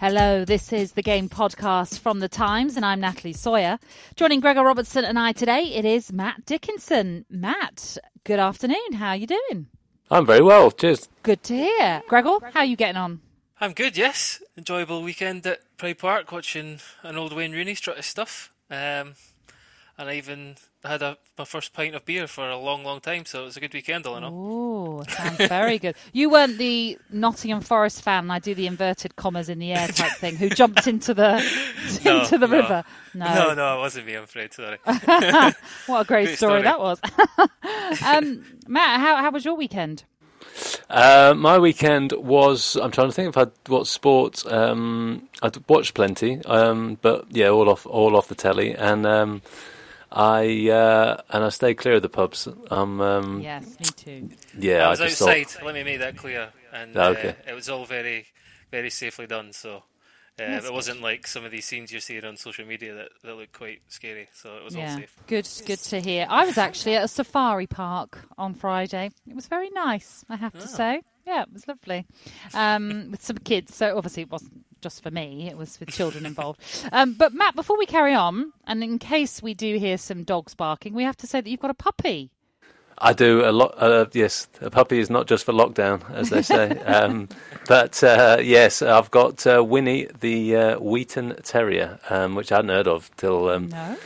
Hello, this is the Game Podcast from The Times, and I'm Natalie Sawyer. Joining Gregor Robertson and I today, it is Matt Dickinson. Matt, good afternoon. How are you doing? I'm very well. Cheers. Good to hear. Gregor, how are you getting on? I'm good, yes. Enjoyable weekend at Pride Park watching an old Wayne Rooney strut his stuff. Um, and I even had a, my first pint of beer for a long, long time, so it was a good weekend all in all. Oh, sounds very good. You weren't the Nottingham Forest fan, I do the inverted commas in the air type thing, who jumped into the no, into the no. river. No, no, no, it wasn't me, I'm afraid, sorry. what a great, Great story, story. that was. um, Matt, how, how was your weekend? Uh, my weekend was. I'm trying to think if I what sport. Um, I watched plenty, um, but yeah, all off all off the telly, and um, I uh, and I stayed clear of the pubs. Um, um, Yes, me too. yeah, I was just outside, thought. let me make that clear. And Ah, okay. uh, it was all very, very safely done, so. Uh, it wasn't like some of these scenes you're seeing on social media that, that look quite scary, so it was all Yeah, safe. good, good to hear. I was actually at a safari park on Friday. It was very nice, I have to say. Yeah, it was lovely. Um, with some kids, so obviously it wasn't just for me; it was with children involved. Um, but Matt, before we carry on, and in case we do hear some dogs barking, we have to say that you've got a puppy. I do a lot. Uh, yes, a puppy is not just for lockdown, as they say. um, but uh, yes, I've got uh, Winnie, the uh, Wheaten Terrier, um, which I hadn't heard of till um, No.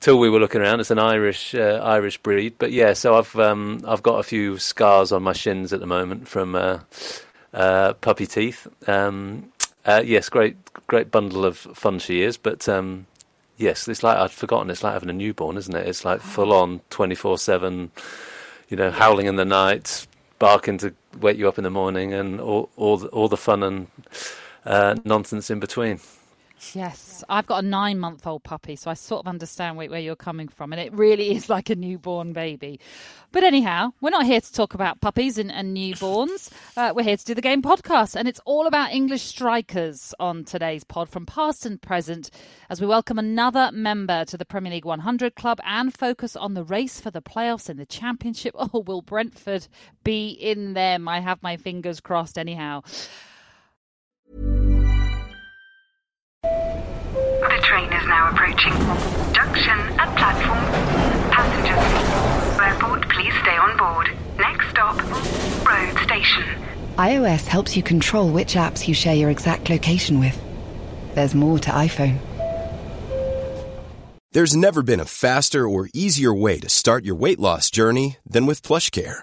till we were looking around. It's an Irish uh, Irish breed, but yeah. So I've um, I've got a few scars on my shins at the moment from uh, uh, puppy teeth. Um, uh, yes, great great bundle of fun she is, but. Um, Yes, it's like I'd forgotten. It's like having a newborn, isn't it? It's like full on, twenty four seven. You know, howling in the night, barking to wake you up in the morning, and all all the, all the fun and uh, nonsense in between. Yes, I've got a nine-month-old puppy, so I sort of understand where, where you're coming from, and it really is like a newborn baby. But anyhow, we're not here to talk about puppies and, and newborns. Uh, we're here to do the game podcast, and it's all about English strikers on today's pod, from past and present, as we welcome another member to the Premier League 100 club and focus on the race for the playoffs in the Championship. Oh, will Brentford be in them? I have my fingers crossed. Anyhow. The train is now approaching. Junction at platform. Passengers. Airport, please stay on board. Next stop, road station. iOS helps you control which apps you share your exact location with. There's more to iPhone. There's never been a faster or easier way to start your weight loss journey than with PlushCare.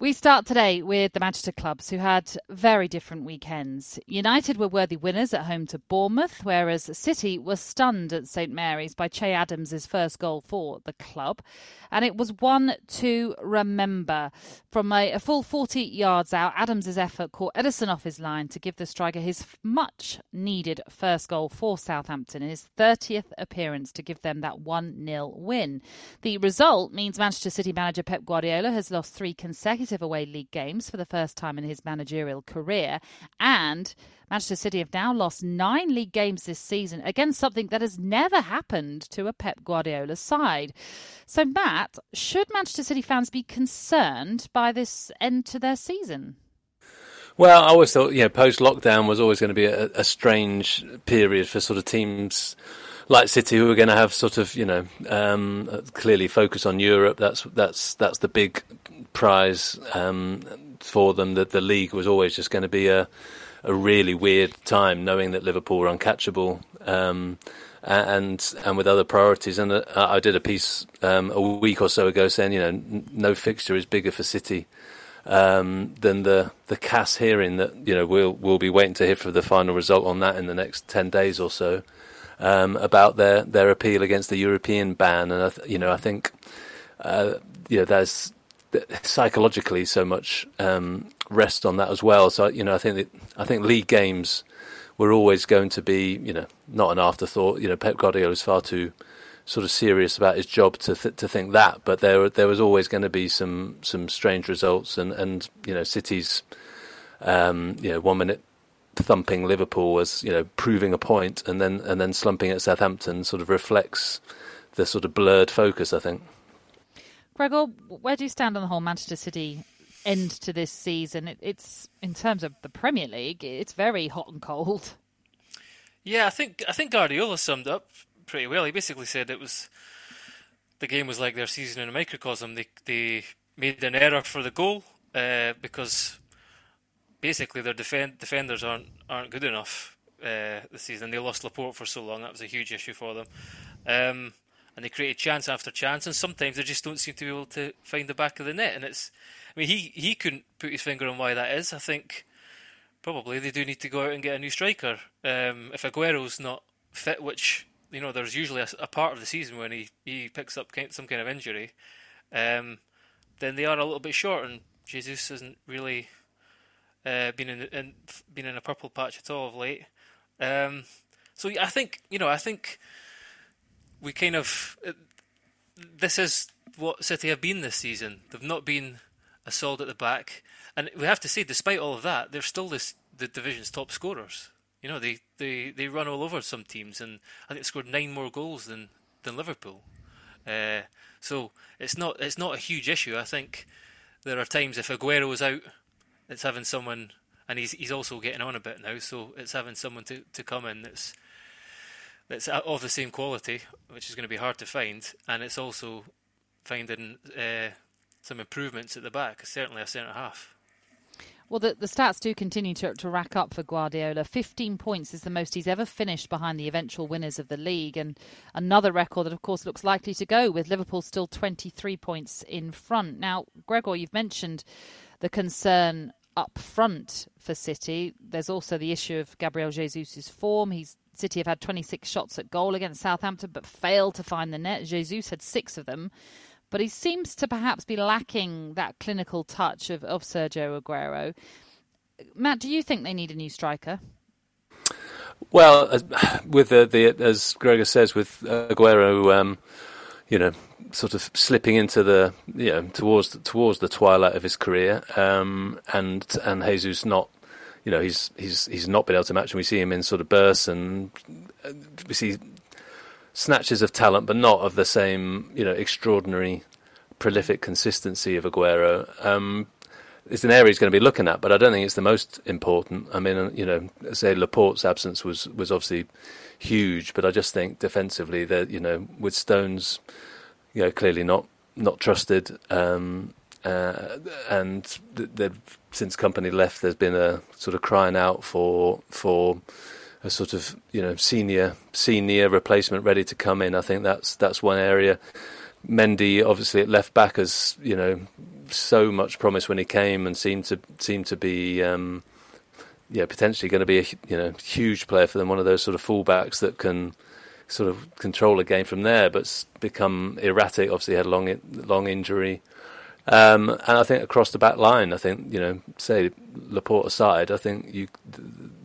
We start today with the Manchester clubs who had very different weekends. United were worthy winners at home to Bournemouth, whereas City were stunned at St Mary's by Che Adams' first goal for the club. And it was one to remember. From a, a full 40 yards out, Adams' effort caught Ederson off his line to give the striker his much needed first goal for Southampton in his 30th appearance to give them that 1 0 win. The result means Manchester City manager Pep Guardiola has lost three consecutive away league games for the first time in his managerial career. And Manchester City have now lost nine league games this season against something that has never happened to a Pep Guardiola side. So, Matt, should Manchester City fans be concerned by this end to their season? Well, I always thought, you know, post lockdown was always going to be a, a strange period for sort of teams like City who are going to have sort of, you know, um, clearly focus on Europe. That's that's that's the big prize um, for them. That the league was always just going to be a a really weird time, knowing that Liverpool were uncatchable. Um, and and with other priorities, and uh, I did a piece um, a week or so ago saying, you know, n- no fixture is bigger for City um, than the the CAS hearing that you know we'll we'll be waiting to hear for the final result on that in the next ten days or so um, about their their appeal against the European ban, and I th- you know I think uh, you know there's psychologically so much um, rest on that as well. So you know I think that, I think league games were always going to be, you know, not an afterthought. You know, Pep Guardiola is far too sort of serious about his job to th- to think that. But there there was always going to be some some strange results, and and you know, City's um, you know one minute thumping Liverpool was you know proving a point, and then and then slumping at Southampton sort of reflects the sort of blurred focus. I think. Gregor, where do you stand on the whole Manchester City end to this season? It, it's in terms of the Premier League, it's very hot and cold. Yeah, I think I think Guardiola summed up pretty well. He basically said it was the game was like their season in a microcosm. They they made an error for the goal uh, because basically their defend, defenders aren't aren't good enough uh, this season. They lost Laporte for so long; that was a huge issue for them. Um, and they created chance after chance, and sometimes they just don't seem to be able to find the back of the net. And it's, I mean, he he couldn't put his finger on why that is. I think probably they do need to go out and get a new striker. Um, if Aguero's not fit, which you know, there's usually a, a, part of the season when he, he picks up some kind of injury, um, then they are a little bit short, and Jesus hasn't really uh, been in, in been in a purple patch at all of late. Um, so I think you know I think we kind of uh, this is what City have been this season. They've not been a solid at the back, and we have to say, despite all of that, they're still this, the division's top scorers. You know, they, they, they run all over some teams, and I think they scored nine more goals than than Liverpool. Uh, so it's not it's not a huge issue. I think there are times if Aguero is out, it's having someone, and he's he's also getting on a bit now. So it's having someone to, to come in that's that's of the same quality, which is going to be hard to find, and it's also finding uh, some improvements at the back, certainly a centre half. Well, the, the stats do continue to, to rack up for Guardiola. 15 points is the most he's ever finished behind the eventual winners of the league, and another record that, of course, looks likely to go with Liverpool still 23 points in front. Now, Gregor, you've mentioned the concern up front for City. There's also the issue of Gabriel Jesus' form. He's City have had 26 shots at goal against Southampton, but failed to find the net. Jesus had six of them but he seems to perhaps be lacking that clinical touch of, of Sergio Aguero. Matt, do you think they need a new striker? Well, as, with the, the as Gregor says, with Aguero, um, you know, sort of slipping into the you know towards towards the twilight of his career, um, and and Jesus not, you know, he's he's he's not been able to match, and we see him in sort of bursts, and we see snatches of talent, but not of the same, you know, extraordinary, prolific consistency of Aguero. Um, it's an area he's going to be looking at, but I don't think it's the most important. I mean, you know, say Laporte's absence was was obviously huge, but I just think defensively that you know with Stones, you know, clearly not not trusted, um, uh, and since Kompany left, there's been a sort of crying out for for a sort of you know senior senior replacement ready to come in. I think that's that's one area. Mendy obviously at left back has you know so much promise when he came and seemed to seemed to be um, yeah potentially going to be a you know huge player for them. One of those sort of fullbacks that can sort of control a game from there, but become erratic. Obviously had a long long injury. Um, and I think across the back line, I think you know, say Laporte aside, I think you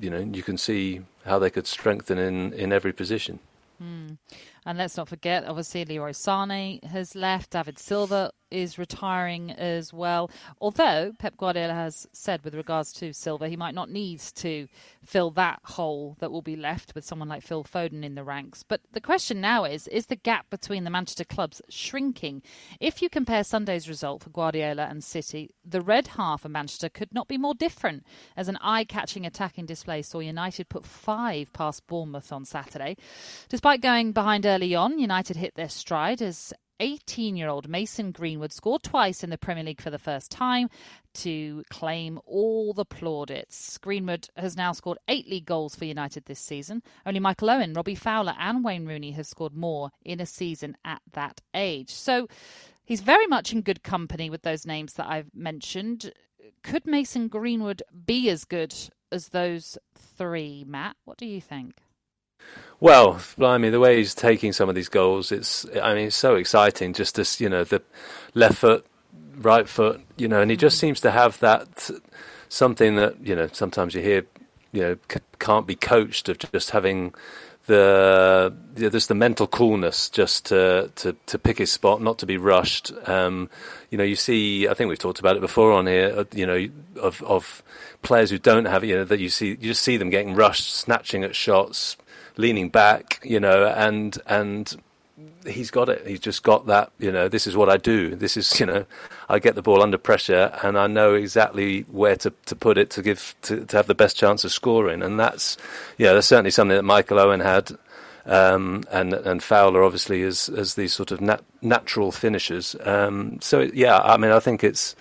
you know you can see how they could strengthen in, in every position. Mm. And let's not forget, obviously, Leroy Sané has left. David Silva is retiring as well. Although Pep Guardiola has said, with regards to Silva, he might not need to fill that hole that will be left with someone like Phil Foden in the ranks. But the question now is is the gap between the Manchester clubs shrinking? If you compare Sunday's result for Guardiola and City, the red half of Manchester could not be more different. As an eye catching attacking display saw United put five past Bournemouth on Saturday. Despite going behind early on, United hit their stride as 18 year old Mason Greenwood scored twice in the Premier League for the first time to claim all the plaudits. Greenwood has now scored eight league goals for United this season. Only Michael Owen, Robbie Fowler, and Wayne Rooney have scored more in a season at that age. So he's very much in good company with those names that I've mentioned. Could Mason Greenwood be as good as those three, Matt? What do you think? Well, blimey, the way he's taking some of these goals, it's I mean, it's so exciting. Just this, you know, the left foot, right foot, you know, and he just seems to have that something that you know. Sometimes you hear you know c- can't be coached of just having the you know, there's the mental coolness just to, to to pick his spot, not to be rushed. Um, you know, you see, I think we've talked about it before on here. Uh, you know, of of players who don't have, it, you know, that you see, you just see them getting rushed, snatching at shots, leaning back, you know, and and he's got it. He's just got that. You know, this is what I do. This is you know, I get the ball under pressure, and I know exactly where to, to put it to give to, to have the best chance of scoring. And that's yeah, that's certainly something that Michael Owen had, um, and and Fowler obviously as as these sort of nat- natural finishers. Um, so yeah, I mean, I think it's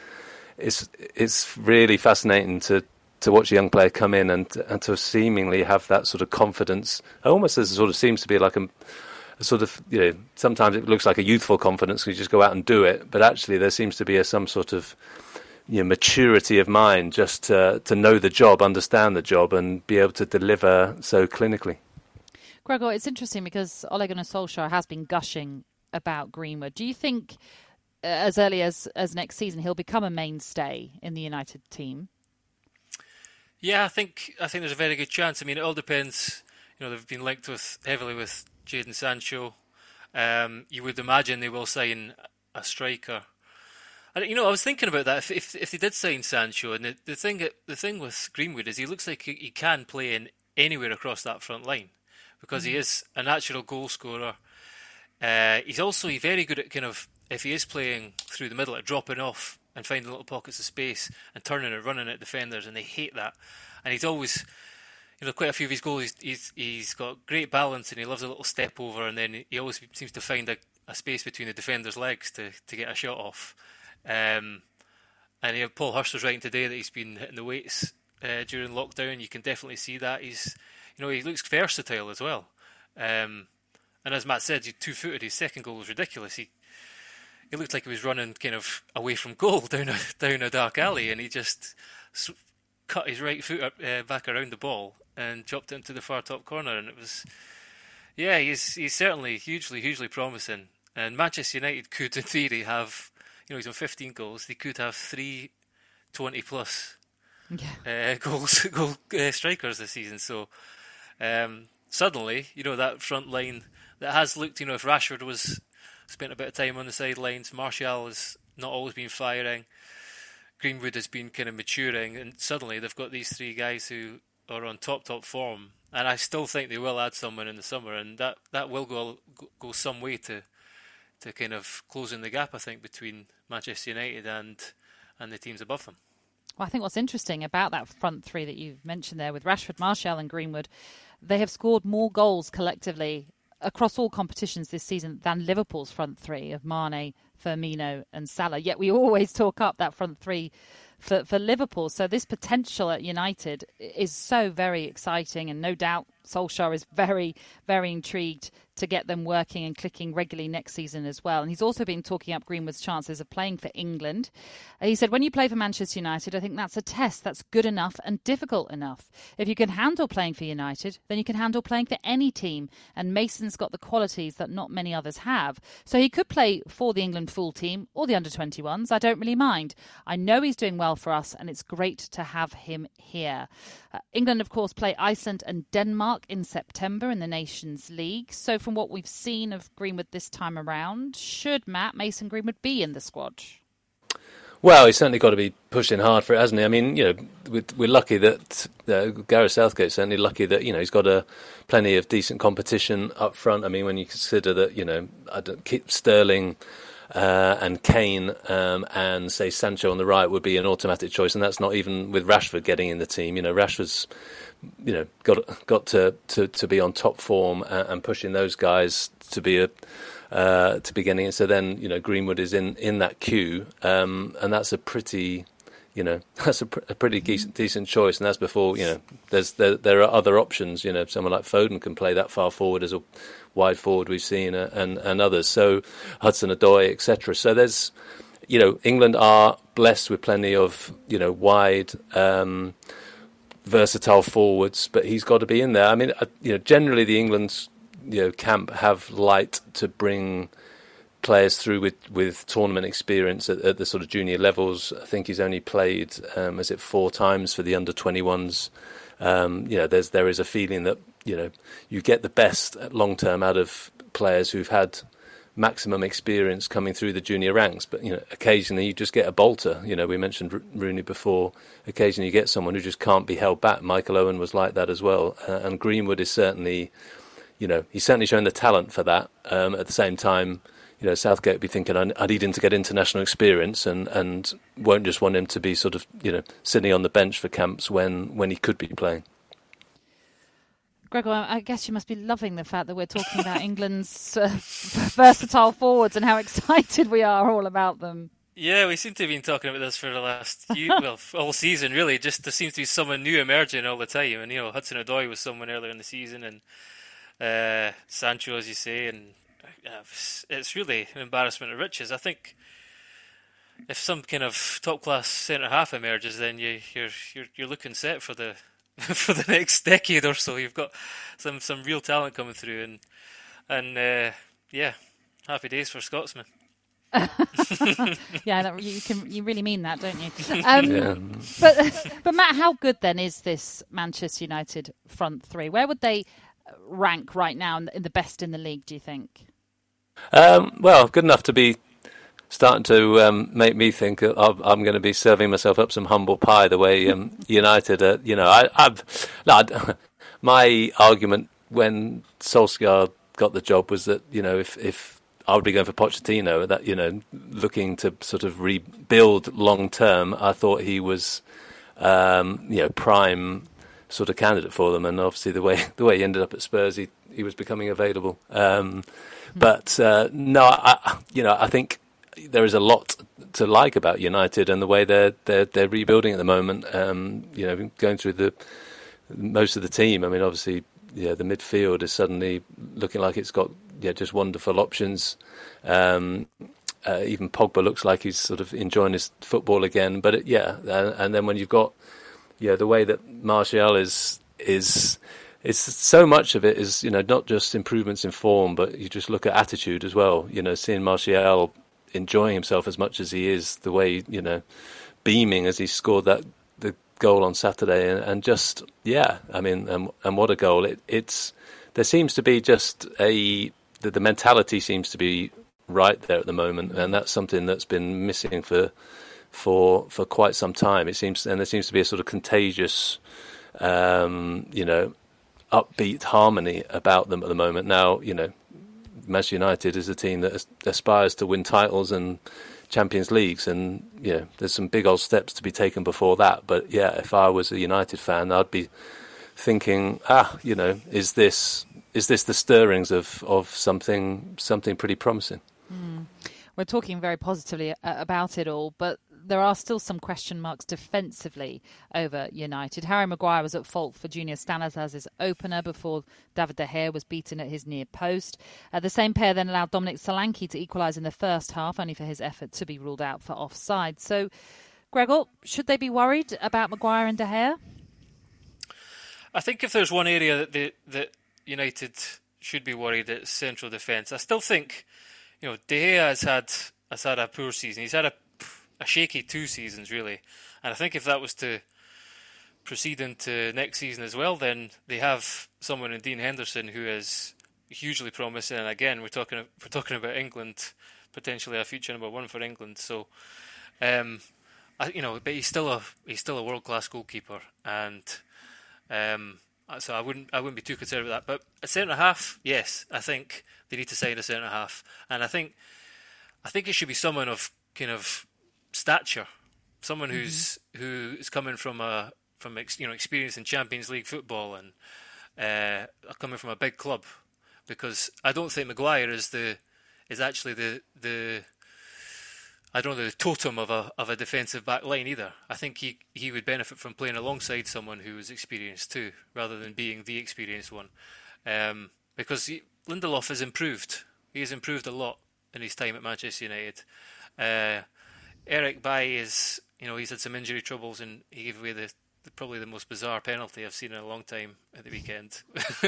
it's it's really fascinating to to watch a young player come in and and to seemingly have that sort of confidence. Almost as sort of seems to be like a sort of you know sometimes it looks like a youthful confidence you just go out and do it but actually there seems to be a, some sort of you know, maturity of mind just to, to know the job understand the job and be able to deliver so clinically Gregor it's interesting because Ole Gunnar Solskjaer has been gushing about Greenwood do you think uh, as early as as next season he'll become a mainstay in the United team yeah I think I think there's a very good chance I mean it all depends you know they've been linked with heavily with Jadon Sancho. Um, you would imagine they will sign a striker. And, you know, I was thinking about that. If if, if they did sign Sancho, and the, the thing the thing with Greenwood is he looks like he, he can play in anywhere across that front line because mm-hmm. he is a natural goal scorer. Uh, he's also very good at kind of if he is playing through the middle, at dropping off and finding little pockets of space and turning and running at defenders, and they hate that. And he's always you know, quite a few of his goals, he's, he's, got great balance and he loves a little step over, and then he always seems to find a, a space between the defender's legs to, to get a shot off. Um, and you know, Paul Hurst was writing today that he's been hitting the weights uh, during lockdown. You can definitely see that he's, you know, he looks versatile as well. Um, and as Matt said, he's two-footed. His second goal was ridiculous. He he looked like he was running kind of away from goal down a down a dark alley, and he just cut his right foot up, uh, back around the ball and chopped it into the far top corner. And it was, yeah, he's he's certainly hugely, hugely promising. And Manchester United could, in theory, have, you know, he's on 15 goals. They could have three 20 plus yeah. uh, goals, goal uh, strikers this season. So um, suddenly, you know, that front line that has looked, you know, if Rashford was spent a bit of time on the sidelines, Martial has not always been firing. Greenwood has been kind of maturing, and suddenly they've got these three guys who are on top top form, and I still think they will add someone in the summer, and that, that will go go some way to to kind of closing the gap. I think between Manchester United and and the teams above them. Well, I think what's interesting about that front three that you've mentioned there with Rashford, Martial, and Greenwood, they have scored more goals collectively across all competitions this season than Liverpool's front three of Mane, Firmino, and Salah. Yet we always talk up that front three for, for Liverpool. So this potential at United is so very exciting, and no doubt Solskjaer is very, very intrigued to get them working and clicking regularly next season as well. And he's also been talking up Greenwood's chances of playing for England. Uh, he said, When you play for Manchester United, I think that's a test that's good enough and difficult enough. If you can handle playing for United, then you can handle playing for any team. And Mason's got the qualities that not many others have. So he could play for the England full team or the under 21s. I don't really mind. I know he's doing well for us, and it's great to have him here. Uh, England, of course, play Iceland and Denmark in September in the Nations League. So, from what we've seen of Greenwood this time around, should Matt Mason Greenwood be in the squad? Well, he's certainly got to be pushing hard for it, hasn't he? I mean, you know, we're, we're lucky that uh, Gareth Southgate's certainly lucky that you know he's got a plenty of decent competition up front. I mean, when you consider that you know I don't keep Sterling uh, and Kane um, and say Sancho on the right would be an automatic choice, and that's not even with Rashford getting in the team. You know, Rashford's you know got got to, to, to be on top form and, and pushing those guys to be a uh, to beginning. And so then you know Greenwood is in in that queue, um, and that's a pretty you know that's a, pr- a pretty decent, decent choice, and that's before you know there's there, there are other options. You know, someone like Foden can play that far forward as a wide forward we've seen, uh, and and others. So Hudson Odoi, etc. So there's you know England are blessed with plenty of you know wide. Um, versatile forwards, but he's got to be in there. I mean, uh, you know, generally the England's you know camp have light to bring players through with, with tournament experience at, at, the sort of junior levels. I think he's only played, um, is it four times for the under 21s um, you know, there's there is a feeling that you know you get the best long term out of players who've had maximum experience coming through the junior ranks. But you know, occasionally you just get a bolter. You know, we mentioned Rooney before. Occasionally you get someone who just can't be held back. Michael Owen was like that as well, uh, and Greenwood is certainly, you know, he's certainly shown the talent for that. Um, at the same time. You know, Southgate be thinking, I, I need him to get international experience, and, and won't just want him to be sort of, you know, sitting on the bench for camps when, when he could be playing. Gregor, I guess you must be loving the fact that we're talking about England's uh, versatile forwards and how excited we are all about them. Yeah, we seem to have been talking about this for the last year, well, all season really. Just there seems to be someone new emerging all the time, and you know Hudson Odoi was someone earlier in the season, and uh, Sancho, as you say, and uh, it's really an embarrassment of riches. I think if some kind of top class centre half emerges, then you, you're you're you're looking set for the for the next decade or so. You've got some some real talent coming through, and and uh, yeah, happy days for Scotsmen. yeah, that, you can you really mean that, don't you? Um, yeah. But but Matt, how good then is this Manchester United front three? Where would they rank right now in the best in the league? Do you think? Um, well, good enough to be starting to um, make me think I'm going to be serving myself up some humble pie the way um, United. Are, you know, I, have no, my argument when Solskjaer got the job was that you know if if I would be going for Pochettino, that you know looking to sort of rebuild long term, I thought he was um, you know prime sort of candidate for them, and obviously the way the way he ended up at Spurs, he he was becoming available. Um, but uh, no, I, you know I think there is a lot to like about United and the way they're they're, they're rebuilding at the moment. Um, you know, going through the most of the team. I mean, obviously, yeah, the midfield is suddenly looking like it's got yeah just wonderful options. Um, uh, even Pogba looks like he's sort of enjoying his football again. But it, yeah, and, and, then when you've got yeah the way that Martial is is it's so much of it is you know not just improvements in form, but you just look at attitude as well. You know, seeing Martial enjoying himself as much as he is, the way you know, beaming as he scored that the goal on Saturday, and, and just yeah, I mean, and, and what a goal! It, it's there seems to be just a the, the mentality seems to be right there at the moment, and that's something that's been missing for for for quite some time. It seems, and there seems to be a sort of contagious, um, you know, upbeat harmony about them at the moment. Now, you know, Manchester United is a team that aspires to win titles and Champions Leagues, and yeah, there's some big old steps to be taken before that. But yeah, if I was a United fan, I'd be thinking, ah, you know, is this is this the stirrings of, of something something pretty promising? Mm. We're talking very positively uh, about it all, but there are still some question marks defensively over United. Harry Maguire was at fault for Junior Stanislas' opener before David De Gea was beaten at his near post. Uh, the same pair then allowed Dominic Solanke to equalise in the first half, only for his effort to be ruled out for offside. So, Gregor, should they be worried about Maguire and De Gea? I think if there's one area that the, that United should be worried, it's central defence. I still think, you know, De Gea has had has had a poor season. He's had a a shaky two seasons really, and I think if that was to proceed into next season as well, then they have someone in Dean Henderson who is hugely promising. And again, we're talking we're talking about England, potentially a future number one for England. So, um, I, you know, but he's still a he's still a world class goalkeeper, and um, so I wouldn't I wouldn't be too concerned with that. But a centre half, yes, I think they need to sign a centre half, and I think I think it should be someone of kind of stature, someone mm-hmm. who's who is coming from a from you know experience in Champions League football and uh, coming from a big club, because I don't think Maguire is the is actually the the I don't know the totem of a of a defensive back line either. I think he he would benefit from playing alongside someone who is experienced too, rather than being the experienced one. Um, because he, Lindelof has improved. He has improved a lot in his time at Manchester United. Uh, Eric Bailly is, you know, he's had some injury troubles and he gave away the, the probably the most bizarre penalty I've seen in a long time at the weekend.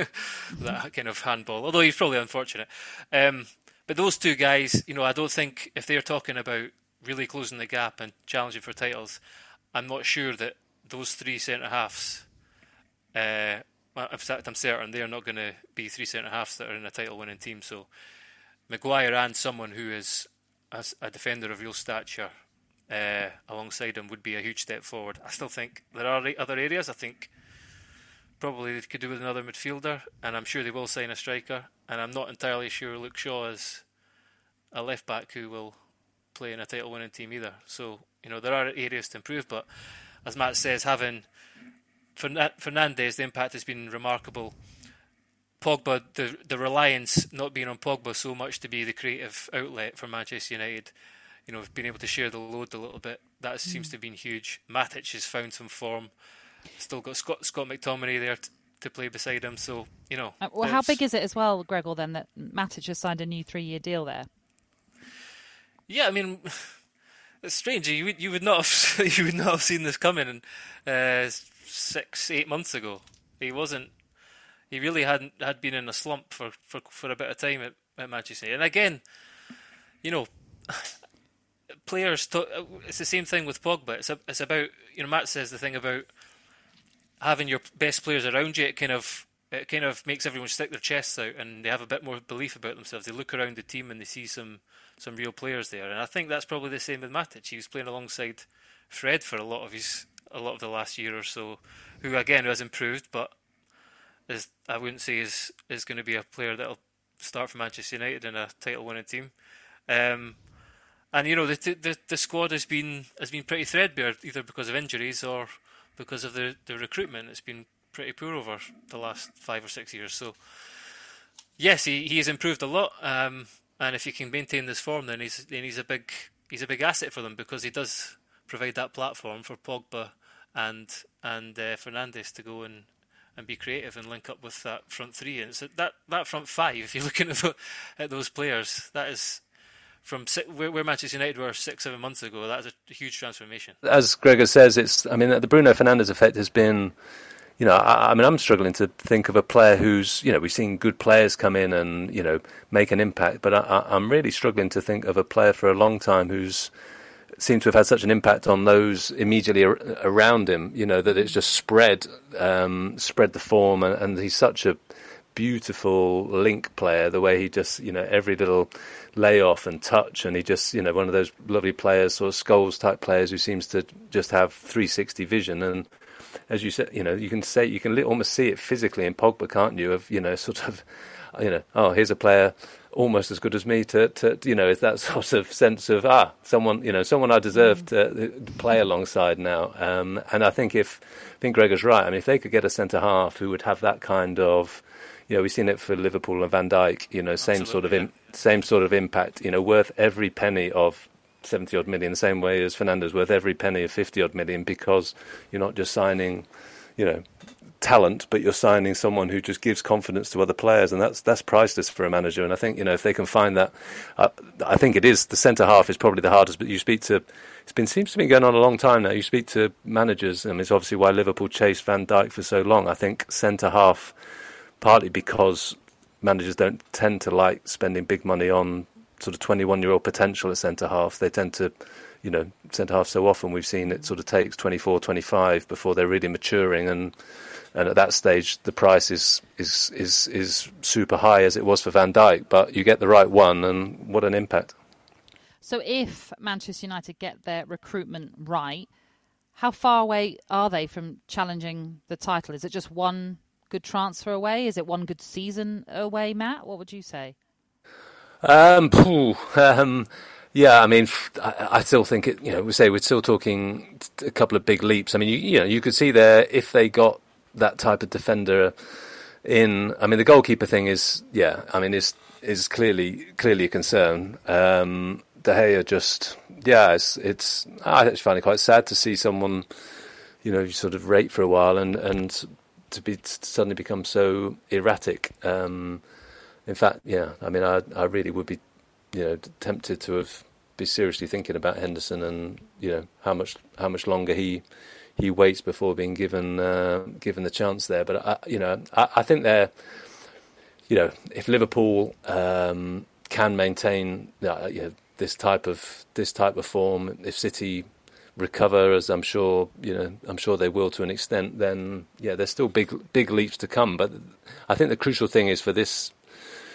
that kind of handball, although he's probably unfortunate. Um, but those two guys, you know, I don't think if they're talking about really closing the gap and challenging for titles, I'm not sure that those three centre halves Uh, in fact, I'm certain they're not going to be three centre halves that are in a title winning team. So Maguire and someone who is a defender of real stature uh, alongside him would be a huge step forward. I still think there are other areas. I think probably they could do with another midfielder, and I'm sure they will sign a striker. And I'm not entirely sure Luke Shaw is a left back who will play in a title winning team either. So, you know, there are areas to improve, but as Matt says, having Fernandes, the impact has been remarkable. Pogba, the the reliance not being on Pogba so much to be the creative outlet for Manchester United, you know, being able to share the load a little bit, that mm. seems to have been huge. Matic has found some form. Still got Scott Scott McTominay there t- to play beside him, so you know. Uh, well, how big is it as well, Gregor? Then that Matic has signed a new three-year deal there. Yeah, I mean, it's strange. You would you would not have you would not have seen this coming uh, six eight months ago. He wasn't he really hadn't had been in a slump for, for, for a bit of time at, at Manchester And again, you know, players. Talk, it's the same thing with Pogba. It's a, it's about you know Matt says the thing about having your best players around you. It kind of it kind of makes everyone stick their chests out and they have a bit more belief about themselves. They look around the team and they see some some real players there. And I think that's probably the same with Matic. He was playing alongside Fred for a lot of his a lot of the last year or so, who again has improved, but is I wouldn't say is is going to be a player that'll start for Manchester United in a title-winning team. Um, and you know the, the the squad has been has been pretty threadbare either because of injuries or because of the the recruitment. It's been pretty poor over the last five or six years. So yes, he he has improved a lot. Um, and if he can maintain this form, then he's then he's a big he's a big asset for them because he does provide that platform for Pogba and and uh, Fernandes to go and and be creative and link up with that front three. And so that that front five, if you're looking at, the, at those players, that is from where, Manchester United were six seven months ago. That is a huge transformation. As Gregor says, it's I mean the Bruno Fernandes effect has been. You know, I, I mean, I'm struggling to think of a player who's, you know, we've seen good players come in and, you know, make an impact, but I, I'm really struggling to think of a player for a long time who's, seemed to have had such an impact on those immediately ar- around him. You know that it's just spread, um, spread the form, and, and, he's such a beautiful link player. The way he just, you know, every little layoff and touch, and he just, you know, one of those lovely players, sort of Scholes type players who seems to just have 360 vision. And as you said, you know, you can say you can almost see it physically in Pogba, can't you? Of you know, sort of, you know, oh, here's a player almost as good as me to, to you know, is that sort of sense of ah, someone you know, someone I deserve mm. to, to play alongside now. Um, and I think if I think Gregor's right. I mean, if they could get a centre half who would have that kind of you know, we've seen it for Liverpool and Van Dijk. You know, same Absolutely, sort of in, yeah. same sort of impact. You know, worth every penny of seventy odd million, the same way as Fernandes worth every penny of fifty odd million, because you're not just signing, you know, talent, but you're signing someone who just gives confidence to other players, and that's that's priceless for a manager. And I think you know if they can find that, uh, I think it is the centre half is probably the hardest. But you speak to, it's been seems to be going on a long time now. You speak to managers, and it's obviously why Liverpool chased Van Dijk for so long. I think centre half, partly because managers don't tend to like spending big money on sort of 21 year old potential at centre half. They tend to you know, centre half so often we've seen it sort of takes 24, 25 before they're really maturing and and at that stage the price is is is is super high as it was for Van Dijk, but you get the right one, and what an impact! So, if Manchester United get their recruitment right, how far away are they from challenging the title? Is it just one good transfer away? Is it one good season away, Matt? What would you say? Um, um yeah, I mean, I, I, still think it. You know, we say we're still talking a couple of big leaps. I mean, you, you know, you could see there if they got that type of defender in. I mean, the goalkeeper thing is, yeah, I mean, is is clearly clearly a concern. Um, De Gea just, yeah, it's, it's I actually find it quite sad to see someone, you know, sort of rate for a while and and to be to suddenly become so erratic. Um, in fact, yeah, I mean, I I really would be, you know, tempted to have be seriously thinking about Henderson and you know how much how much longer he he waits before being given uh, given the chance there. But I, you know, I, I, think they're, you know, if Liverpool um, can maintain uh, you know, this type of this type of form, if City recover, as I'm sure you know, I'm sure they will to an extent, then yeah, there's still big big leaps to come. But I think the crucial thing is for this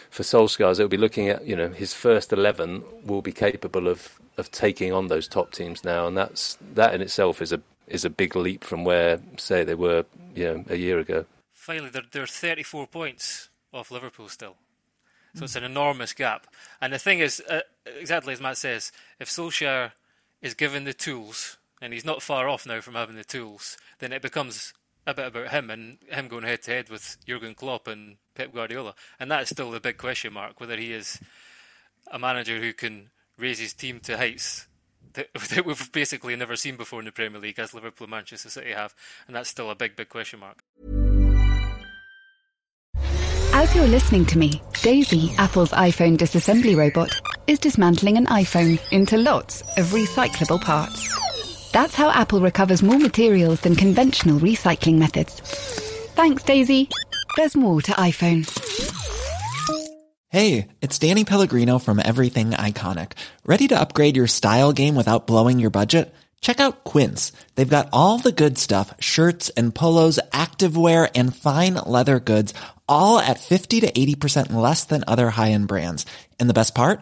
for Solskjaer, they'll be looking at you know his first eleven will be capable of of taking on those top teams now, and that's that in itself is a is a big leap from where say they were you know a year ago. Finally, they're, they're 34 points off Liverpool still. So it's an enormous gap. And the thing is, uh, exactly as Matt says, if Solskjaer is given the tools, and he's not far off now from having the tools, then it becomes a bit about him and him going head to head with Jurgen Klopp and Pep Guardiola. And that's still the big question mark whether he is a manager who can raise his team to heights that, we've basically never seen before in the Premier League, as Liverpool and Manchester City have. And that's still a big, big question mark. As you're listening to me, Daisy, Apple's iPhone disassembly robot, is dismantling an iPhone into lots of recyclable parts. That's how Apple recovers more materials than conventional recycling methods. Thanks, Daisy. There's more to iPhone. Hey, it's Danny Pellegrino from Everything Iconic. Ready to upgrade your style game without blowing your budget? Check out Quince. They've got all the good stuff shirts and polos, activewear, and fine leather goods, all at 50 to 80% less than other high end brands. And the best part?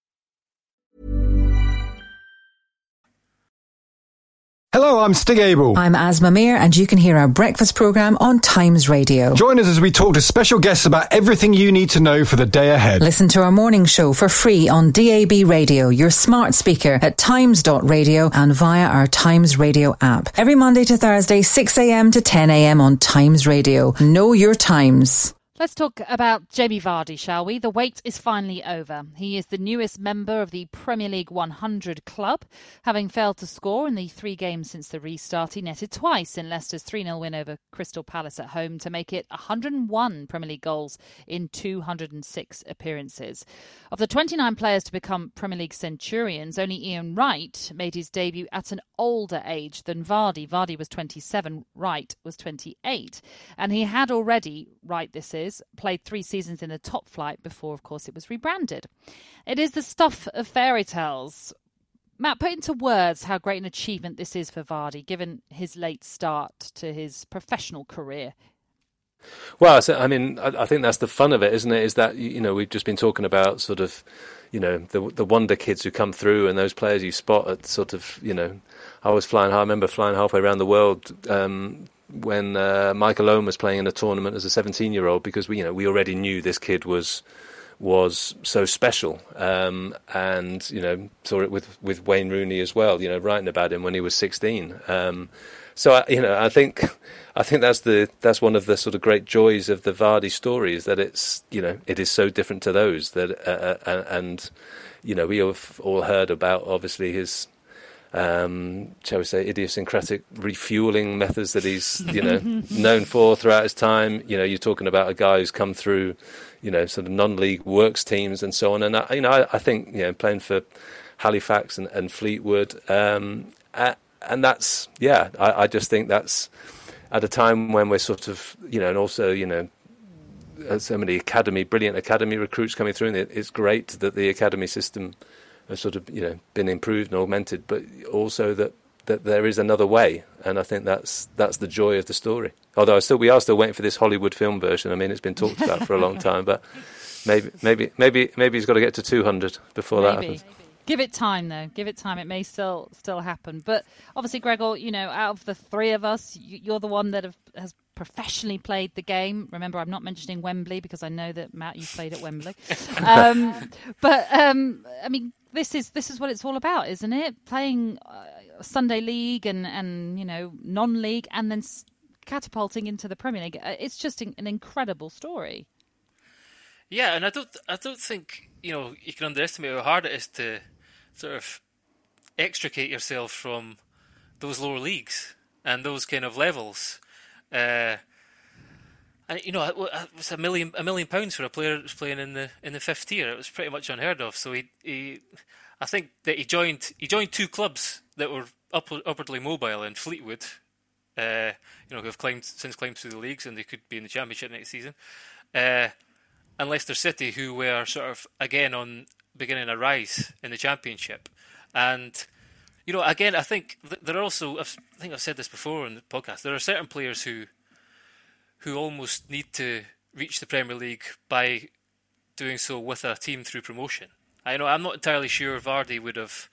Hello, I'm Stig Abell. I'm Aasmah Mir, and you can hear our breakfast program on Times Radio. Join us as we talk to special guests about everything you need to know for the day ahead. Listen to our morning show for free on DAB Radio, your smart speaker at times.radio and via our Times Radio app. Every Monday to Thursday, 6am to 10am on Times Radio. Know your times. Let's talk about Jamie Vardy, shall we? The wait is finally over. He is the newest member of the Premier League 100 club. Having failed to score in the three games since the restart, he netted twice in Leicester's 3 0 win over Crystal Palace at home to make it 101 Premier League goals in 206 appearances. Of the 29 players to become Premier League centurions, only Ian Wright made his debut at an older age than Vardy. Vardy was 27, Wright was 28. And he had already, Wright this is, played three seasons in the top flight before, of course, it was rebranded. It is the stuff of fairy tales. Matt, put into words how great an achievement this is for Vardy, given his late start to his professional career. Well, I mean, I think that's the fun of it, isn't it? Is that you know we've just been talking about sort of, you know, the the wonder kids who come through and those players you spot at sort of, you know, I was flying. I remember flying halfway around the world um, when uh, Michael Owen was playing in a tournament as a 17 year old because we you know we already knew this kid was was so special um, and you know saw it with with Wayne Rooney as well you know writing about him when he was 16 um, so I, you know I think I think that's the that's one of the sort of great joys of the Vardy story is that it's you know it is so different to those that uh, uh, and you know we have all heard about obviously his um, shall we say, idiosyncratic refueling methods that he's, you know, known for throughout his time. You know, you're talking about a guy who's come through, you know, sort of non-league works teams and so on. And I, you know, I, I think you know, playing for Halifax and, and Fleetwood, um, and that's yeah, I, I just think that's at a time when we're sort of, you know, and also, you know, so many academy, brilliant academy recruits coming through, and it's great that the academy system has sort of you know been improved and augmented, but also that that there is another way, and I think that's that's the joy of the story. Although I still we are still waiting for this Hollywood film version. I mean, it's been talked about for a long time, but maybe maybe maybe maybe he's got to get to 200 before maybe. that happens. Give it time, though. Give it time. It may still still happen. But obviously, Gregor, you know, out of the three of us, you're the one that have, has professionally played the game. Remember, I'm not mentioning Wembley because I know that Matt, you played at Wembley. um, but um, I mean, this is this is what it's all about, isn't it? Playing uh, Sunday League and and you know non-league, and then s- catapulting into the Premier League. Uh, it's just an incredible story. Yeah, and I don't I don't think you know you can underestimate how hard it is to sort of extricate yourself from those lower leagues and those kind of levels. Uh, and you know, it was a million a million pounds for a player that was playing in the in the fifth tier. It was pretty much unheard of. So he, he I think that he joined he joined two clubs that were upwardly mobile in Fleetwood, uh, you know, who have climbed since climbed through the leagues and they could be in the championship next season, uh, and Leicester City, who were sort of again on beginning a rise in the championship, and you know, again, I think there are also I think I've said this before in the podcast. There are certain players who who almost need to reach the Premier League by doing so with a team through promotion. I know I'm not entirely sure Vardy would have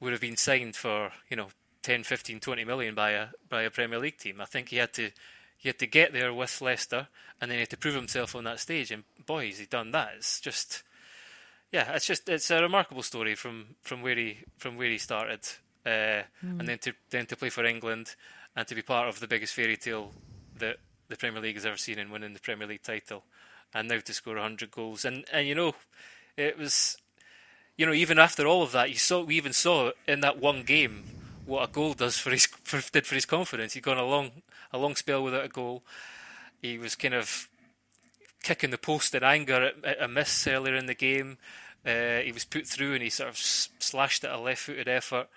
would have been signed for you know 10, 15, 20 million by a by a Premier League team. I think he had to he had to get there with Leicester, and then he had to prove himself on that stage. And boy, has he done that! It's just yeah, it's just it's a remarkable story from from where he from where he started, uh, mm. and then to then to play for England and to be part of the biggest fairy tale that the Premier League has ever seen in winning the Premier League title, and now to score 100 goals. And and you know, it was, you know, even after all of that, you saw we even saw in that one game what a goal does for his for, did for his confidence. He'd gone a long a long spell without a goal. He was kind of kicking the post in anger at, at a miss earlier in the game. Uh, he was put through and he sort of slashed at a left-footed effort,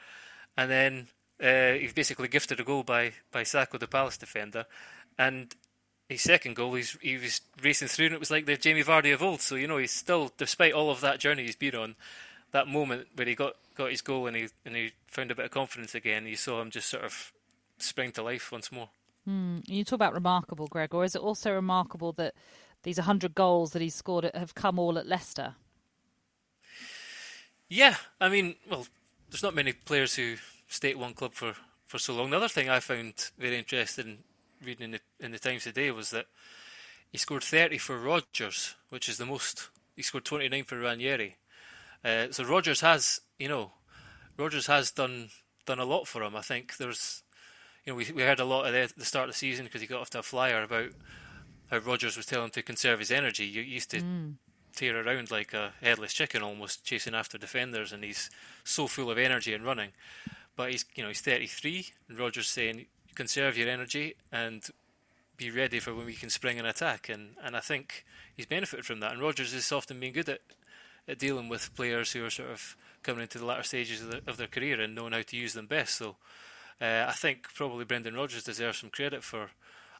and then uh, he was basically gifted a goal by by Sakho, the Palace defender, and his second goal, he's, he was racing through, and it was like the Jamie Vardy of old. So you know, he's still, despite all of that journey he's been on, that moment where he got, got his goal and he and he found a bit of confidence again. You saw him just sort of spring to life once more. Mm. You talk about remarkable, Greg, or is it also remarkable that these 100 goals that he's scored have come all at Leicester? Yeah, I mean, well, there's not many players who stay at one club for, for so long. The other thing I found very interesting reading in the in the Times today was that he scored 30 for Rodgers, which is the most. He scored 29 for Ranieri. Uh, so Rodgers has, you know, Rodgers has done done a lot for him. I think there's, you know, we we heard a lot at the start of the season because he got off to a flyer about how Rodgers was telling him to conserve his energy. You used to mm. tear around like a headless chicken, almost chasing after defenders, and he's so full of energy and running. But he's, you know, he's 33, and Rodgers saying conserve your energy and be ready for when we can spring an attack. And, and I think he's benefited from that. And Rodgers has often been good at, at dealing with players who are sort of coming into the latter stages of, of their career and knowing how to use them best. So uh, I think probably Brendan Rodgers deserves some credit for.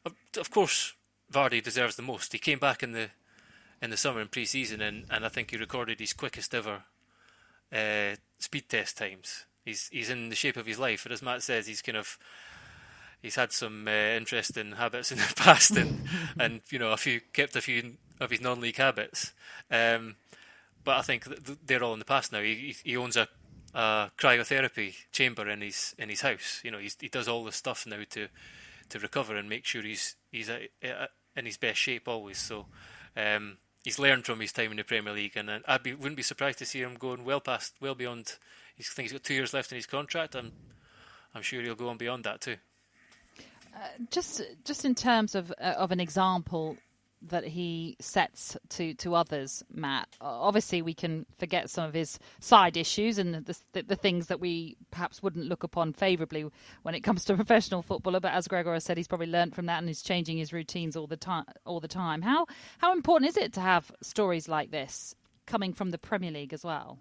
Of, of course, Vardy deserves the most. He came back in the in the summer and pre-season, and, and I think he recorded his quickest ever uh, speed test times. He's he's in the shape of his life, and as Matt says, he's kind of he's had some uh, interesting habits in the past, and and you know a few kept a few of his non-league habits. Um, but I think they're all in the past now. He he owns a, a cryotherapy chamber in his in his house. You know, he does all the stuff now to to recover and make sure he's he's a, a, in his best shape always. So. Um, he's learned from his time in the Premier League, and I wouldn't be surprised to see him going well past, well beyond. I think he's got two years left in his contract. I'm, I'm sure he'll go on beyond that too. Just just in terms of uh, of an example that he sets to, to others, Matt. Obviously, we can forget some of his side issues and the, the, the things that we perhaps wouldn't look upon favourably when it comes to a professional footballer. But as Gregor has said, he's probably learnt from that and is changing his routines all the time. All the time. How how important is it to have stories like this coming from the Premier League as well?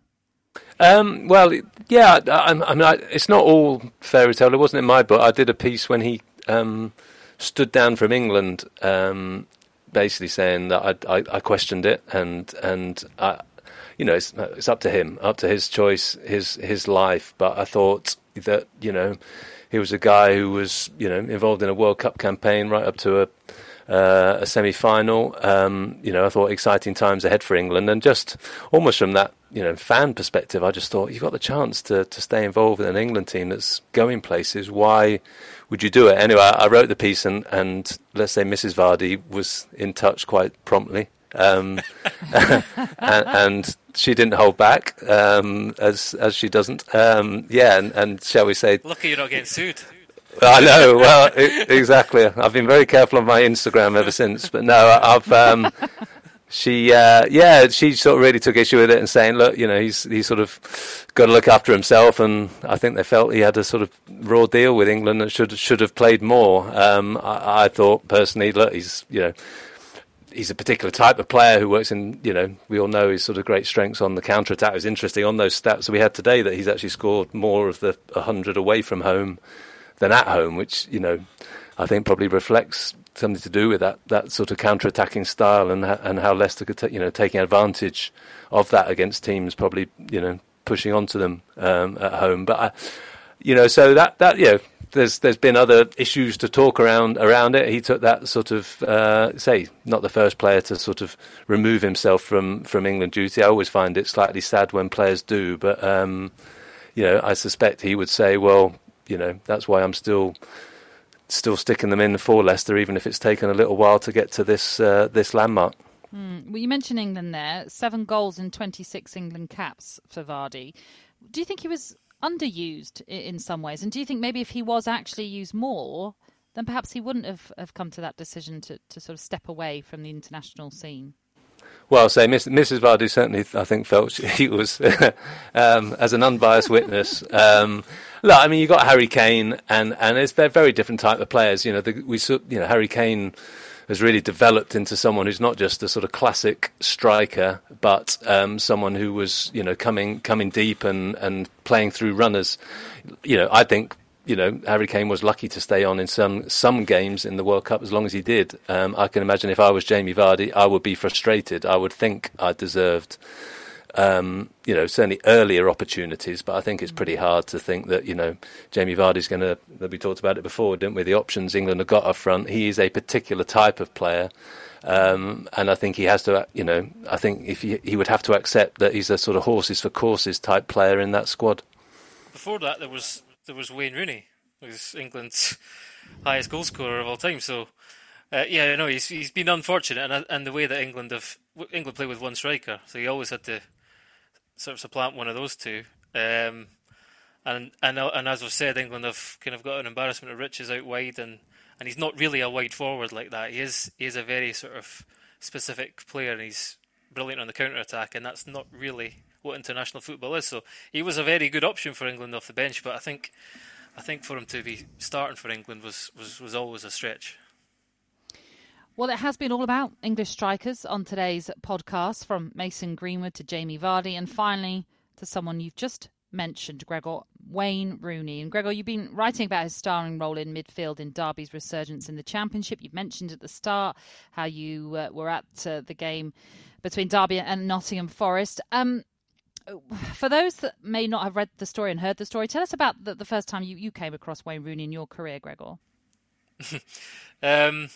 Um, well, yeah, I, I mean, I, it's not all fairy tale. It wasn't in my book. I did a piece when he um, stood down from England, um, basically saying that I, I, I, questioned it, and and I, you know it's it's up to him, up to his choice, his his life. But I thought that you know he was a guy who was you know involved in a World Cup campaign right up to a uh, a semi-final. Um, you know, I thought exciting times ahead for England, and just almost from that you know fan perspective, I just thought you've got the chance to to stay involved in an England team that's going places. Why would you do it? Anyway, I wrote the piece, and and let's say Mrs. Vardy was in touch quite promptly. Um, and, and, she didn't hold back, um, as as she doesn't. Um, yeah, and, and shall we say? Lucky you're not getting sued. I know. Well, it, exactly. I've been very careful on my Instagram ever since, but no, I've. Um, she, uh, yeah, she sort of really took issue with it and saying, look, you know, he's he's sort of got to look after himself, and I think they felt he had a sort of raw deal with England and should should have played more. Um, I, I, thought personally, look, he's you know he's a particular type of player who works in, you know, we all know his sort of great strengths on the counter attack. It was interesting on those stats we had today that he's actually scored more of the 100 away from home than at home, which, you know, I think probably reflects something to do with that, that sort of counter attacking style and and how Leicester could, ta- you know, taking advantage of that against teams probably, you know, pushing onto them um, at home. But, I, you know, so that, that, you know, there's there's been other issues to talk around around it. He took that sort of uh, say not the first player to sort of remove himself from from England duty. I always find it slightly sad when players do, but um, you know I suspect he would say, well, you know that's why I'm still still sticking them in for Leicester, even if it's taken a little while to get to this uh, this landmark. Mm. Well, you mentioned England there, seven goals in 26 England caps for Vardy. Do you think he was underused in some ways? And do you think maybe if he was actually used more, then perhaps he wouldn't have, have come to that decision to, to sort of step away from the international scene? Well, say Mrs. Vardy certainly, I think, felt he was, um, as an unbiased witness. Um, look, I mean, you got Harry Kane, and and it's they're very different type of players. You know, the, we you know Harry Kane has really developed into someone who's not just a sort of classic striker, but um, someone who was, you know, coming coming deep and, and playing through runners. You know, I think you know Harry Kane was lucky to stay on in some some games in the World Cup as long as he did. Um, I can imagine if I was Jamie Vardy, I would be frustrated. I would think I deserved um, you know, certainly earlier opportunities, but I think it's pretty hard to think that, you know, Jamie Vardy's going to, we talked about it before, didn't we? The options England have got up front. He is a particular type of player. Um, and I think he has to, you know, I think if he, he would have to accept that he's a sort of horses for courses type player in that squad. Before that, there was there was Wayne Rooney, who's England's highest goal scorer of all time. So, uh, yeah, no, he's he's been unfortunate, and and the way that England have England play with one striker, so he always had to sort of supplant one of those two. Um, and and and as I've said, England have kind of got an embarrassment of riches out wide, and, and he's not really a wide forward like that. He is he is a very sort of specific player, and he's brilliant on the counter attack, and that's not really what international football is. So he was a very good option for England off the bench, but I think I think for him to be starting for England was, was, was always a stretch. Well, it has been all about English strikers on today's podcast, from Mason Greenwood to Jamie Vardy, and finally to someone you've just mentioned, Gregor Wayne Rooney. And Gregor, you've been writing about his starring role in midfield in Derby's resurgence in the Championship. You've mentioned at the start how you uh, were at uh, the game between Derby and Nottingham Forest. Um, for those that may not have read the story and heard the story, tell us about the, the first time you, you came across Wayne Rooney in your career, Gregor. um,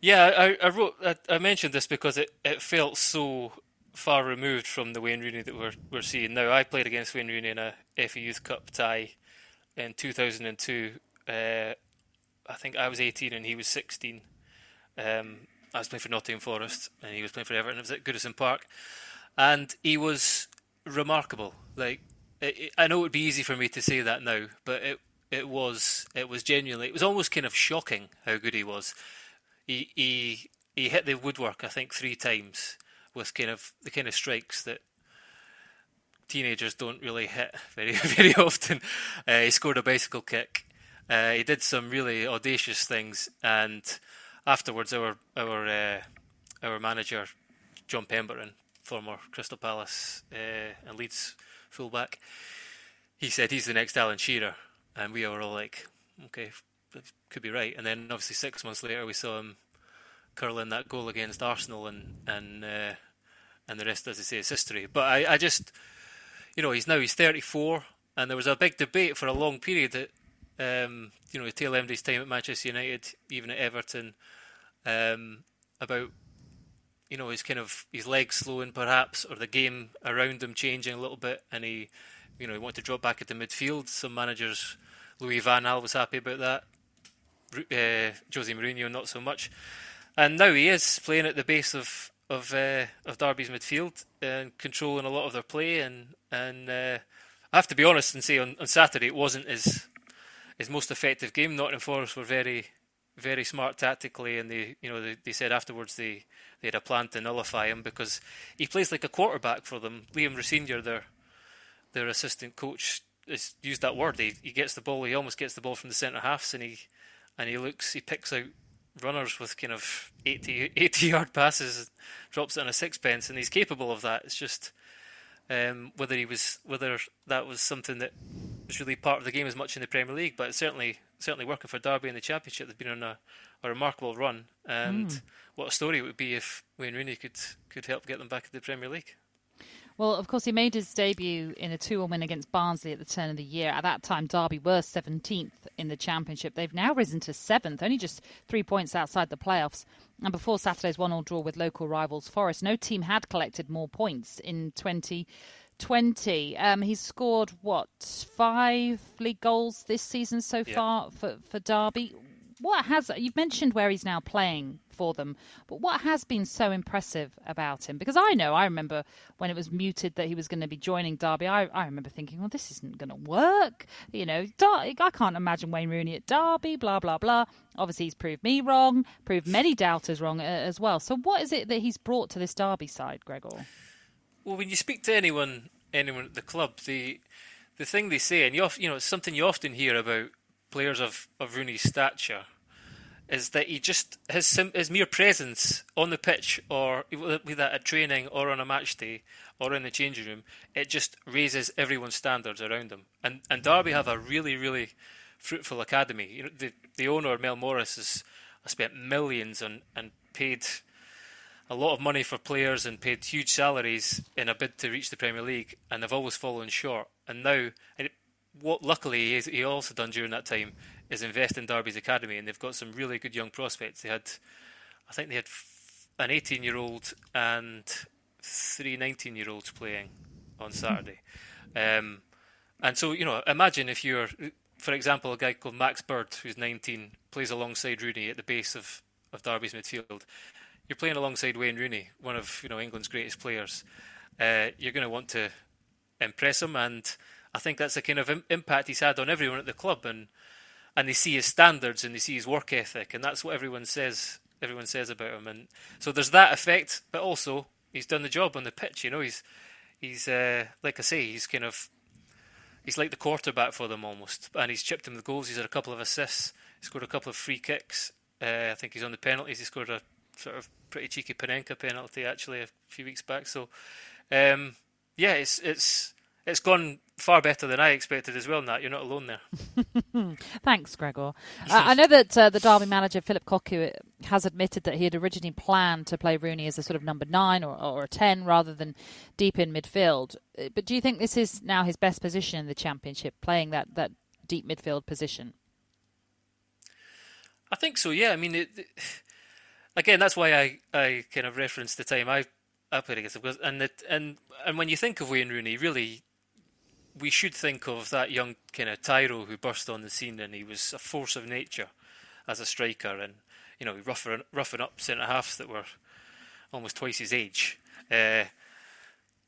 yeah, I, I wrote. I, I, mentioned this because it, it felt so far removed from the Wayne Rooney that we're we're seeing now. I played against Wayne Rooney in a FA Youth Cup tie in 2002. Uh, I think I was 18 and he was 16. Um, I was playing for Nottingham Forest and he was playing for Everton. It was at Goodison Park, and he was remarkable. Like it, it, I know it would be easy for me to say that now, but it it was it was genuinely it was almost kind of shocking how good he was he he he hit the woodwork I think three times with kind of the kind of strikes that teenagers don't really hit very very often. Uh, he scored a bicycle kick. Uh, he did some really audacious things, and afterwards, our our uh, our manager John Pemberton, former Crystal Palace uh, and Leeds fullback, he said he's the next Alan Shearer, and we were all like, okay, could be right. And then obviously six months later, we saw him curling that goal against Arsenal, and and uh, and the rest, as I say, is history. But I, I just, you know, he's now he's 34, and there was a big debate for a long period that, um, you know, tail end of his time at Manchester United, even at Everton, um, about you know his kind of his legs slowing perhaps, or the game around him changing a little bit, and he, you know, he wanted to drop back into midfield. Some managers, Louis Van Gaal was happy about that uh, Jose Mourinho not so much. And now he is playing at the base of of uh, of Derby's midfield and controlling a lot of their play. And and uh, I have to be honest and say on, on Saturday it wasn't his his most effective game. Nottingham Forest were very very smart tactically, and they you know they, they said afterwards they they had a plan to nullify him because he plays like a quarterback for them. Liam Rosenior, their their assistant coach, has used that word. He he gets the ball. He almost gets the ball from the centre halves, and he and he looks, he picks out runners with kind of 80, 80 yard passes, drops it on a sixpence, and he's capable of that. It's just um, whether he was whether that was something that was really part of the game as much in the Premier League, but certainly certainly working for Derby in the Championship. They've been on a, a remarkable run, and mm. what a story it would be if Wayne Rooney could could help get them back in the Premier League. Well, of course, he made his debut in a 2 1 win against Barnsley at the turn of the year. At that time, Derby were 17th in the Championship. They've now risen to 7th, only just three points outside the playoffs. And before Saturday's 1 all draw with local rivals Forest, no team had collected more points in 2020. Um, he's scored, what, five league goals this season so yeah. far for, for Derby? What has, you've mentioned where he's now playing for them. But what has been so impressive about him? Because I know, I remember when it was muted that he was going to be joining Derby, I, I remember thinking, well, this isn't going to work. You know, I can't imagine Wayne Rooney at Derby, blah, blah, blah. Obviously, he's proved me wrong, proved many doubters wrong uh, as well. So, what is it that he's brought to this Derby side, Gregor? Well, when you speak to anyone, anyone at the club, the the thing they say, and you, you know, it's something you often hear about players of, of Rooney's stature is that he just his his mere presence on the pitch or that at training or on a match day or in the changing room, it just raises everyone's standards around him. And and Derby have a really really fruitful academy. You know, the the owner Mel Morris has, has spent millions and and paid a lot of money for players and paid huge salaries in a bid to reach the Premier League, and they've always fallen short. And now, and it, what luckily he, also done during that time is invest in Derby's academy, and they've got some really good young prospects. They had, I think they had an 18 year old and three 19 year olds playing on Saturday. Um, and so, you know, imagine if you're, for example, a guy called Max Bird, who's 19, plays alongside Rooney at the base of, of Derby's midfield. You're playing alongside Wayne Rooney, one of you know England's greatest players. Uh, you're going to want to impress him, and I think that's the kind of Im- impact he's had on everyone at the club. And and they see his standards and they see his work ethic, and that's what everyone says. Everyone says about him, and so there's that effect. But also, he's done the job on the pitch. You know, he's he's uh, like I say, he's kind of he's like the quarterback for them almost, and he's chipped him the goals. He's had a couple of assists. He scored a couple of free kicks. Uh, I think he's on the penalties. He scored a sort of pretty cheeky Panenka penalty actually a few weeks back. So, um, yeah, it's it's it's gone far better than I expected as well, Nat. You're not alone there. Thanks, Gregor. uh, I know that uh, the Derby manager, Phillip Cocu, has admitted that he had originally planned to play Rooney as a sort of number nine or, or a 10 rather than deep in midfield. Uh, but do you think this is now his best position in the Championship, playing that, that deep midfield position? I think so, yeah. I mean, it, it, again, that's why I, I kind of referenced the time I, I played against him. And, it, and, and when you think of Wayne Rooney, really we should think of that young kind of Tyro who burst on the scene and he was a force of nature as a striker and you know roughing roughing up centre halves that were almost twice his age. Uh,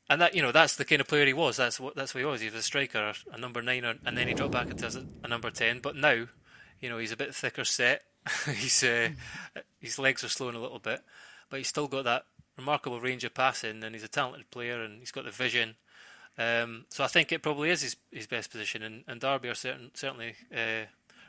and that you know that's the kind of player he was. That's what that's what he was. He was a striker, a number nine, and then he dropped back into a number ten. But now, you know, he's a bit thicker set. he's uh, his legs are slowing a little bit, but he's still got that remarkable range of passing, and he's a talented player, and he's got the vision. Um, so I think it probably is his, his best position, and, and Derby are certain, certainly uh,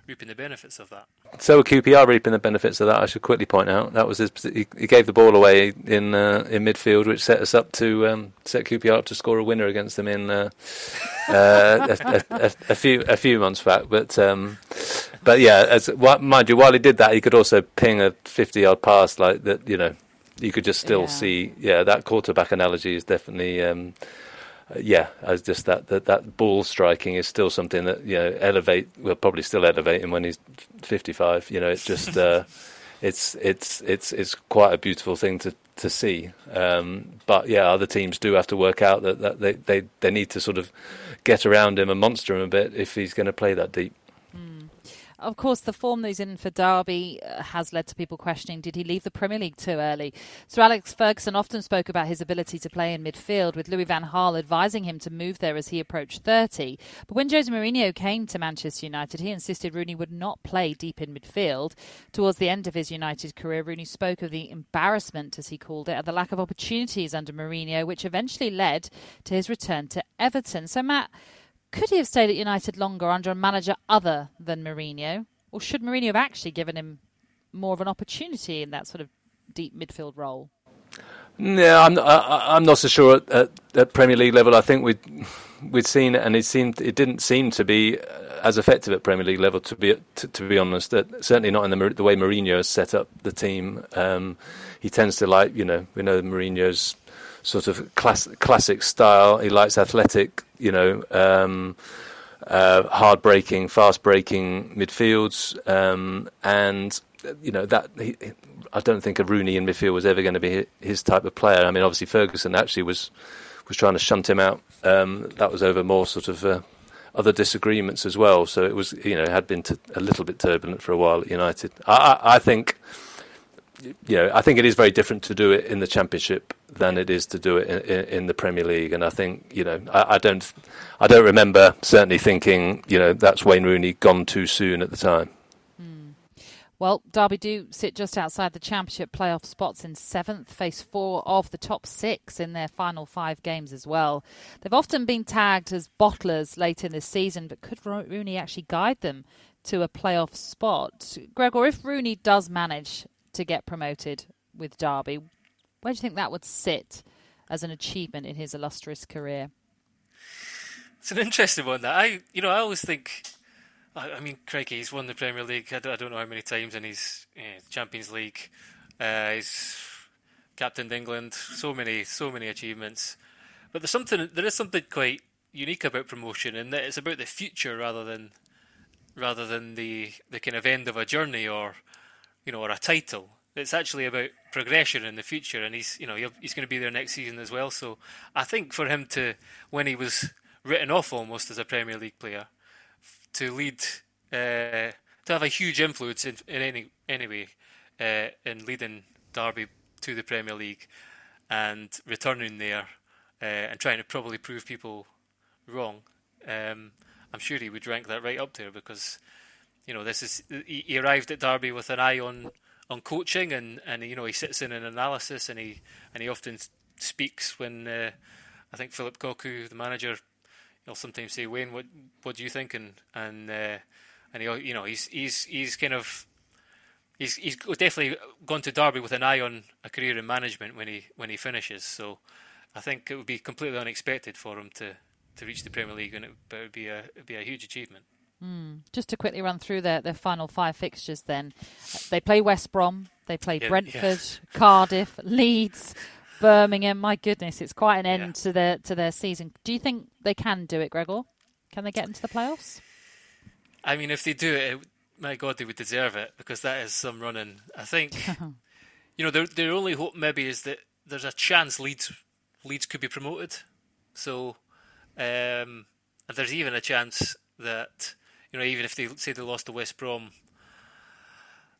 reaping the benefits of that. So QPR reaping the benefits of that. I should quickly point out that was his. He, he gave the ball away in uh, in midfield, which set us up to um, set QPR up to score a winner against them in uh, uh, a, a, a, few a few months back. But um, but yeah, as mind you, while he did that, he could also ping a fifty yard pass like that. You know, you could just still yeah. see. Yeah, that quarterback analogy is definitely. Um, yeah, as just that, that that ball striking is still something that you know elevate. We'll probably still elevate him when he's fifty five. You know, it's just uh, it's it's it's it's quite a beautiful thing to to see. Um, but yeah, other teams do have to work out that, that they, they they need to sort of get around him and monster him a bit if he's going to play that deep. Of course, the form that he's in for Derby uh, has led to people questioning did he leave the Premier League too early? Sir Alex Ferguson often spoke about his ability to play in midfield, with Louis Van Gaal advising him to move there as he approached 30. But when Jose Mourinho came to Manchester United, he insisted Rooney would not play deep in midfield. Towards the end of his United career, Rooney spoke of the embarrassment, as he called it, and the lack of opportunities under Mourinho, which eventually led to his return to Everton. So, Matt, could he have stayed at United longer under a manager other than Mourinho? Or should Mourinho have actually given him more of an opportunity in that sort of deep midfield role? No, I'm I, am not so sure at, at, at, Premier League level. I think we'd we'd seen and it seemed it didn't seem to be as effective at Premier League level. To be to, to be honest, that certainly not in the the way Mourinho has set up the team. Um, he tends to like you know we know Mourinho's sort of class, classic style. He likes athletic, you know. Um, uh, hard breaking, fast breaking midfields, um, and you know that he, I don't think a Rooney in midfield was ever going to be his type of player. I mean, obviously Ferguson actually was was trying to shunt him out. Um, that was over more sort of uh, other disagreements as well. So it was you know had been t- a little bit turbulent for a while at United. I, I, I think know, I think it is very different to do it in the Championship than it is to do it in, in, the Premier League. And I think, you know, I, I, don't, I don't remember certainly thinking, you know, that's Wayne Rooney gone too soon at the time. Hmm. Well, Derby do sit just outside the Championship playoff spots in seventh, face four of the top six in their final five games as well. They've often been tagged as bottlers late in the season, but could Rooney actually guide them to a playoff spot? Gregor, if Rooney does manage to get promoted with Derby. Where do you think that would sit as an achievement in his illustrious career? It's an interesting one. That I, you know, I always think. I, mean, Craigie, he's won the Premier League. I don't, I don't know how many times, and he's Champions League. Uh, he's captained England. So many, so many achievements. But there's something. There is something quite unique about promotion, and that it's about the future rather than rather than the the kind of end of a journey or you know, or a title. It's actually about progression in the future, and he's, you know, he's going to be there next season as well. So I think for him to, when he was written off almost as a Premier League player, to lead, uh, to have a huge influence in, in any anyway, uh, in leading Derby to the Premier League, and returning there, uh, and trying to probably prove people wrong. Um, I'm sure he would rank that right up there because you know, this is he, arrived at Derby with an eye on on coaching, and, and you know he sits in an analysis, and he and he often speaks when uh, I think Phillip Cocu, the manager, he'll sometimes say, Wayne, what what do you think? And and uh, and he you know he's he's he's kind of he's he's definitely gone to Derby with an eye on a career in management when he when he finishes. So I think it would be completely unexpected for him to, to reach the Premier League, and it, it would be a it would be a huge achievement. Mm. Just to quickly run through their, their final five fixtures then. They play West Brom, they play yeah, Brentford, yeah. Cardiff, Leeds, Birmingham. My goodness, it's quite an end yeah. to their to their season. Do you think they can do it, Gregor? Can they get into the playoffs? I mean, if they do it, my God, they would deserve it because that is some running. I think, you know, their their only hope maybe is that there's a chance Leeds Leeds could be promoted. So, um, there's even a chance that you know, even if they say they lost to West Brom,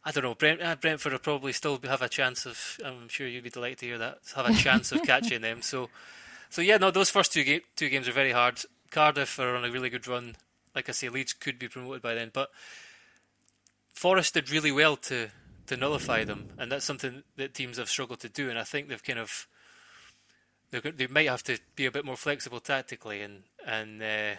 I don't know. Brent, uh, Brentford will probably still have a chance of. I'm sure you'd be delighted to hear that. Have a chance of catching them. So, so yeah, no, those first two ga- two games are very hard. Cardiff are on a really good run. Like I say, Leeds could be promoted by then, but Forest did really well to to nullify them, and that's something that teams have struggled to do. And I think they've kind of they might have to be a bit more flexible tactically and and. Uh,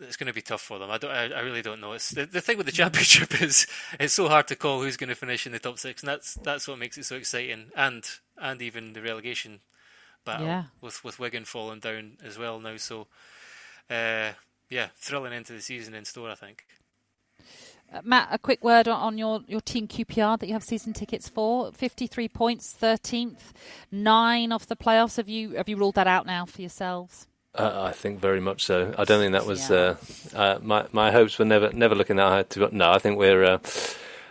it's going to be tough for them. I don't. I, I really don't know. It's the, the thing with the championship is it's so hard to call who's going to finish in the top six, and that's that's what makes it so exciting. And and even the relegation battle yeah. with with Wigan falling down as well now. So, uh, yeah, thrilling into the season in store. I think. Uh, Matt, a quick word on your, your team QPR that you have season tickets for. Fifty three points, thirteenth, nine off the playoffs. Have you have you ruled that out now for yourselves? Uh, I think very much so. I don't think that was yeah. uh, uh, my my hopes were never never looking that high. To no, I think we're. Uh,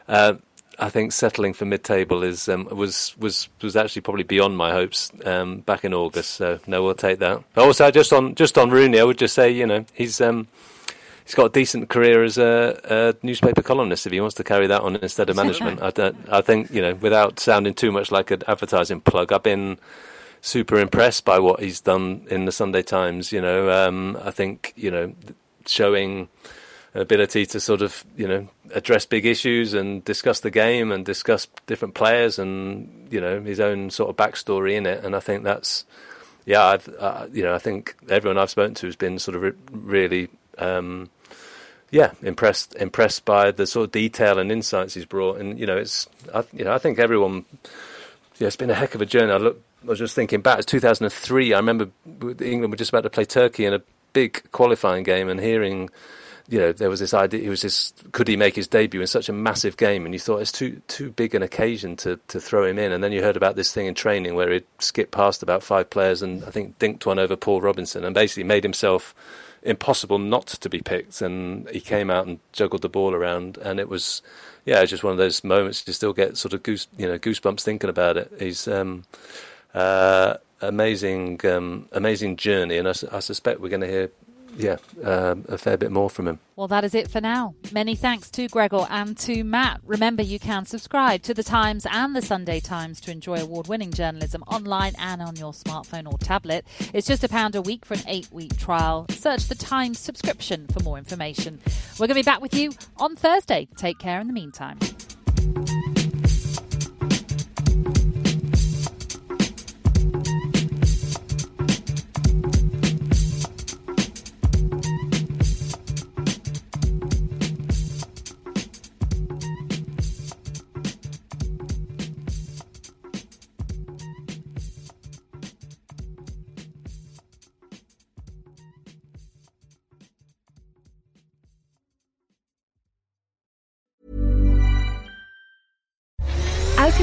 uh, I think settling for mid-table is um, was was was actually probably beyond my hopes um, back in August. So no, we'll take that. Also, just on just on Rooney, I would just say you know he's um, he's got a decent career as a, a, newspaper columnist. If he wants to carry that on instead of management, I don't. I think you know without sounding too much like an advertising plug, I've been super impressed by what he's done in the Sunday Times. You know, um, I think you know showing ability to sort of you know address big issues and discuss the game and discuss different players and you know his own sort of backstory in it. And I think that's yeah, I've, uh, you know, I think everyone I've spoken to has been sort of re- really. Um, yeah, impressed impressed by the sort of detail and insights he's brought. And you know, it's I, you know I think everyone. Yeah, it's been a heck of a journey. I look, I was just thinking back. It's 2003. I remember England were just about to play Turkey in a big qualifying game, and hearing, you know, there was this idea. He was this. Could he make his debut in such a massive game? And you thought it's too too big an occasion to to throw him in. And then you heard about this thing in training where he'd skipped past about five players and I think dinked one over Paul Robinson and basically made himself impossible not to be picked. And he came out and juggled the ball around, and it was, yeah, it's just one of those moments you still get sort of goose, you know, goosebumps thinking about it. He's um, uh, amazing, um, amazing journey, and I, I suspect we're going to hear yeah, um, a fair bit more from him. Well, that is it for now. Many thanks to Gregor and to Matt. Remember, you can subscribe to The Times and The Sunday Times to enjoy award winning journalism online and on your smartphone or tablet. It's just a pound a week for an eight week trial. Search The Times subscription for more information. We're going to be back with you on Thursday. Take care in the meantime.